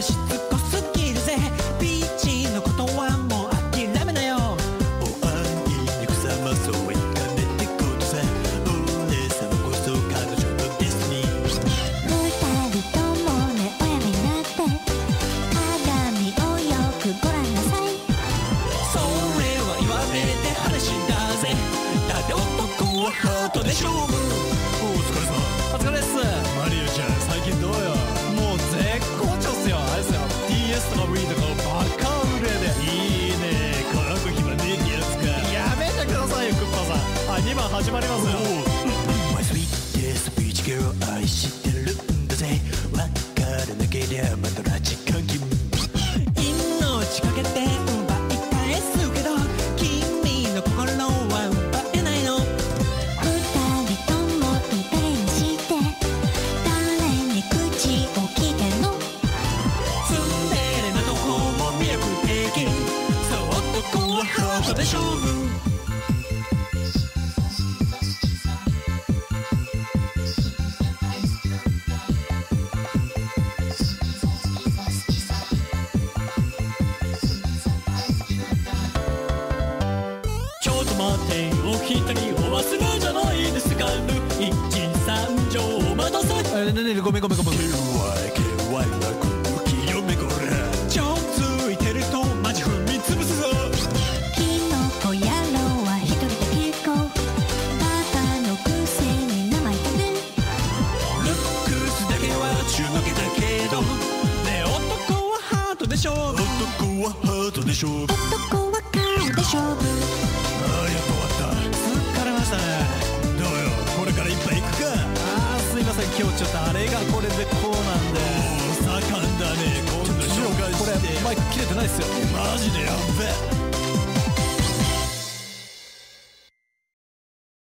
がしつこすぎるぜ。ピーチのことはもう諦めなよ。おあんいにくさまそういかねてことさお姉さまこそ彼女のディスニー。二人ともねおやめになって。鏡をよくご覧なさい。それは言われて話だぜ。だって男はハートで勝負。2始まります愛してるんだぜ。わからなけりゃま命けて奪い返すけど君の心は奪えないの。二人ともして誰に口をの？なこも勝負魔点を一人を忘れじゃないですかル一三条お待たせあねねねごめんごめんごめん KYKY この気読めこれちょん。ついてるとマジ踏み潰すぞキノコ野郎は一人で結構パパのくせに名前だね。ルックスだけは中抜けだけど。ね男はハートでしょ男はハートでしょ男はカーでしょ今日ちょっとあれがこれでこうなんで。お盛んだね。紹介これしてマイク切れてないっすよ。マジでやっべ